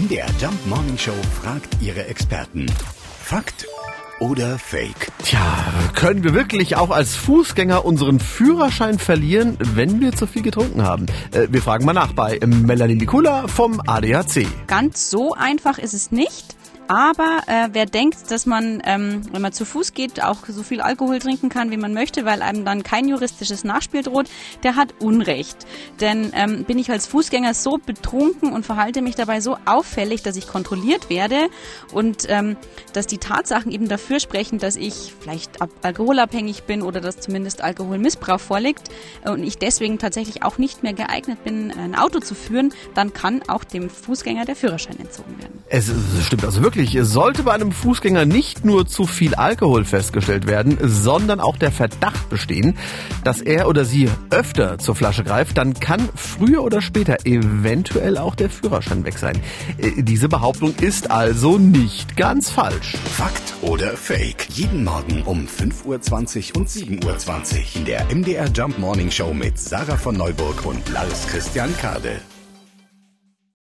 MDR Jump Morning Show fragt ihre Experten. Fakt oder Fake? Tja, können wir wirklich auch als Fußgänger unseren Führerschein verlieren, wenn wir zu viel getrunken haben? Äh, wir fragen mal nach bei Melanie Nikula vom ADAC. Ganz so einfach ist es nicht. Aber äh, wer denkt, dass man, ähm, wenn man zu Fuß geht, auch so viel Alkohol trinken kann, wie man möchte, weil einem dann kein juristisches Nachspiel droht, der hat Unrecht. Denn ähm, bin ich als Fußgänger so betrunken und verhalte mich dabei so auffällig, dass ich kontrolliert werde und ähm, dass die Tatsachen eben dafür sprechen, dass ich vielleicht alkoholabhängig bin oder dass zumindest Alkoholmissbrauch vorliegt und ich deswegen tatsächlich auch nicht mehr geeignet bin, ein Auto zu führen, dann kann auch dem Fußgänger der Führerschein entzogen werden. Es stimmt also wirklich wirklich, sollte bei einem Fußgänger nicht nur zu viel Alkohol festgestellt werden, sondern auch der Verdacht bestehen, dass er oder sie öfter zur Flasche greift, dann kann früher oder später eventuell auch der Führerschein weg sein. Äh, diese Behauptung ist also nicht ganz falsch. Fakt oder Fake? Jeden Morgen um 5.20 Uhr und 7.20 Uhr in der MDR Jump Morning Show mit Sarah von Neuburg und Lars Christian Kade.